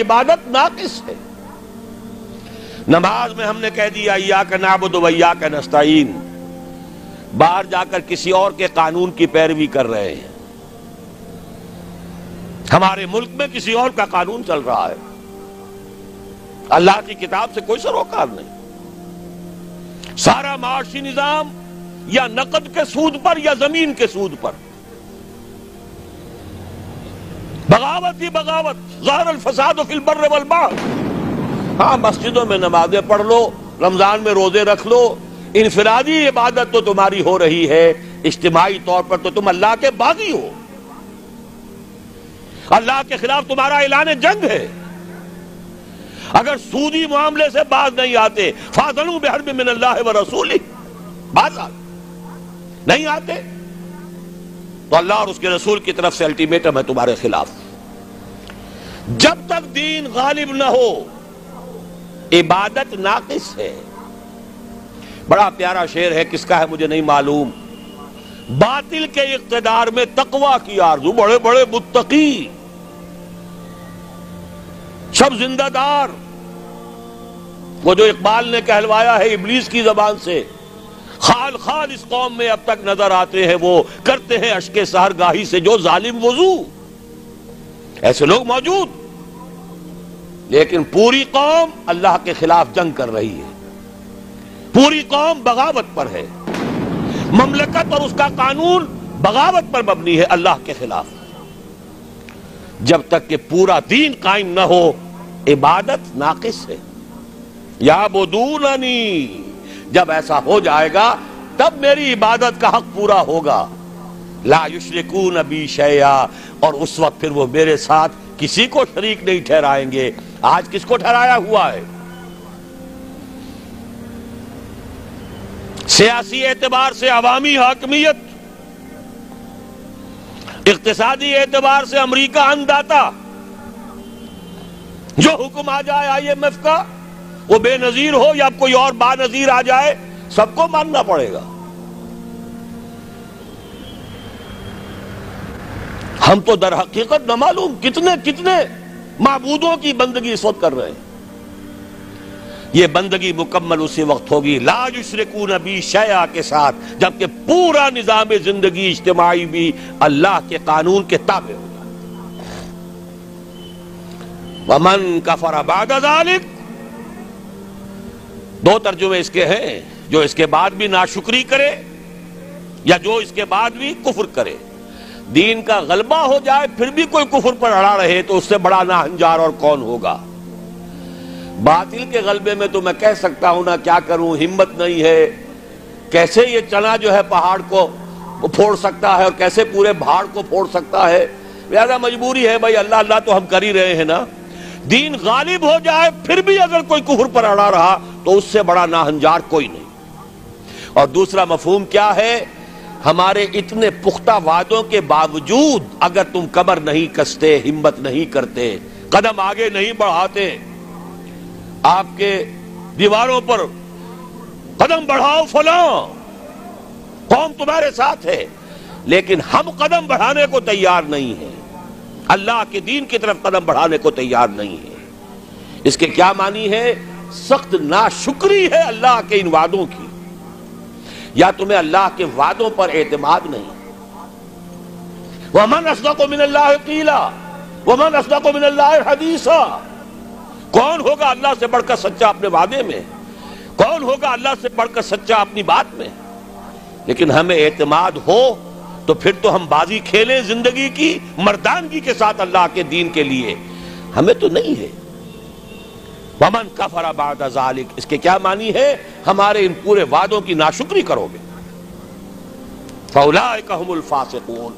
عبادت ناقص ہے۔ نماز میں ہم نے کہہ دیا یا کا نابود ویا کا نستعین۔ باہر جا کر کسی اور کے قانون کی پیروی کر رہے ہیں۔ ہمارے ملک میں کسی اور کا قانون چل رہا ہے۔ اللہ کی کتاب سے کوئی سروکار نہیں۔ سارا معاشی نظام یا نقد کے سود پر یا زمین کے سود پر۔ بغاوت ہی بغاوت، ظاہر الفساد فی البر والبحر۔ ہاں مسجدوں میں نمازیں پڑھ لو، رمضان میں روزے رکھ لو، انفرادی عبادت تو تمہاری ہو رہی ہے، اجتماعی طور پر تو تم اللہ کے باغی ہو۔ اللہ کے خلاف تمہارا اعلان جنگ ہے۔ اگر سودی معاملے سے باز نہیں آتے فاضلوں بحرب من اللہ و رسول باز آتے۔ نہیں آتے، تو اللہ اور اس کے رسول کی طرف سے الٹیمیٹم ہے تمہارے خلاف۔ جب تک دین غالب نہ ہو، عبادت ناقص ہے۔ بڑا پیارا شعر ہے، کس کا ہے مجھے نہیں معلوم۔ باطل کے اقتدار میں تقوی کی آرزو، بڑے بڑے متقی۔ سب زندہ دار۔ وہ جو اقبال نے کہلوایا ہے ابلیس کی زبان سے، خال خال اس قوم میں اب تک نظر آتے ہیں، وہ کرتے ہیں اشک سہر گاہی سے جو ظالم وضو۔ ایسے لوگ موجود۔ لیکن پوری قوم اللہ کے خلاف جنگ کر رہی ہے۔ پوری قوم بغاوت پر ہے۔ مملکت اور اس کا قانون بغاوت پر مبنی ہے اللہ کے خلاف۔ جب تک کہ پورا دین قائم نہ ہو، عبادت ناقص ہے۔ یا بدوننی جب ایسا ہو جائے گا، تب میری عبادت کا حق پورا ہوگا۔ لا یشرکون بی شیعہ اور اس وقت پھر وہ میرے ساتھ کسی کو شریک نہیں ٹھہرائیں گے۔ آج کس کو ٹھہرایا ہوا ہے؟ سیاسی اعتبار سے عوامی حاکمیت، اقتصادی اعتبار سے امریکہ انداتا، جو حکم آ جائے آئی ایم ایف کا، وہ بے نظیر ہو یا کوئی اور با نظیر آ جائے، سب کو ماننا پڑے گا۔ ہم تو در حقیقت نہ معلوم کتنے کتنے معبودوں کی بندگی اس وقت کر رہے ہیں۔ یہ بندگی مکمل اسی وقت ہوگی۔ لا یشرکون بی شیعہ کے ساتھ، جبکہ پورا نظام زندگی اجتماعی بھی اللہ کے قانون کے تابع ہوگا ومن کفر بعد ذالک، دو ترجمے اس کے ہیں، جو اس کے بعد بھی ناشکری کرے یا جو اس کے بعد بھی کفر کرے۔ دین کا غلبہ ہو جائے، پھر بھی کوئی کفر پر اڑا رہے تو اس سے بڑا نہ ہنجار اور کون ہوگا؟ باطل کے غلبے میں تو میں کہہ سکتا ہوں نا، کیا کروں؟ ہمت نہیں ہے۔ کیسے یہ چنا جو ہے پہاڑ کو پھوڑ سکتا ہے اور کیسے پورے بھاڑ کو پھوڑ سکتا ہے؟ لہذا مجبوری ہے بھائی، اللہ اللہ تو ہم کر ہی رہے ہیں نا۔ دین غالب ہو جائے، پھر بھی اگر کوئی کفر پر اڑا رہا تو اس سے بڑا ناہنجار کوئی نہیں۔ اور دوسرا مفہوم کیا ہے؟ ہمارے اتنے پختہ وعدوں کے باوجود اگر تم کمر نہیں کستے، ہمت نہیں کرتے، قدم آگے نہیں بڑھاتے، آپ کے دیواروں پر قدم بڑھاؤ فلاں، قوم تمہارے ساتھ ہے، لیکن ہم قدم بڑھانے کو تیار نہیں ہیں۔ اللہ کے دین کی طرف قدم بڑھانے کو تیار نہیں ہے اس کے کیا معنی ہے؟ سخت ناشکری ہے اللہ کے ان وعدوں کی۔ یا تمہیں اللہ کے وعدوں پر اعتماد نہیں۔ وَمَنْ أَصْدَقُ مِنَ اللَّهِ قِيلًا، وَمَنْ أَصْدَقُ مِنَ اللَّهِ حَدِيثًا۔ کون ہوگا اللہ سے بڑھ کر سچا اپنے وعدے میں؟ کون ہوگا اللہ سے بڑھ کر سچا اپنی بات میں؟ لیکن ہمیں اعتماد ہو تو پھر تو ہم بازی کھیلیں زندگی کی، مردانگی کے ساتھ اللہ کے دین کے لیے۔ ہمیں تو نہیں ہے۔ ومن کفر بعد ذالک اس کے کیا معنی ہے؟ ہمارے ان پورے وعدوں کی ناشکری کرو گے۔ فَأُولَئِكَ هُمُ الْفَاسِقُونَ۔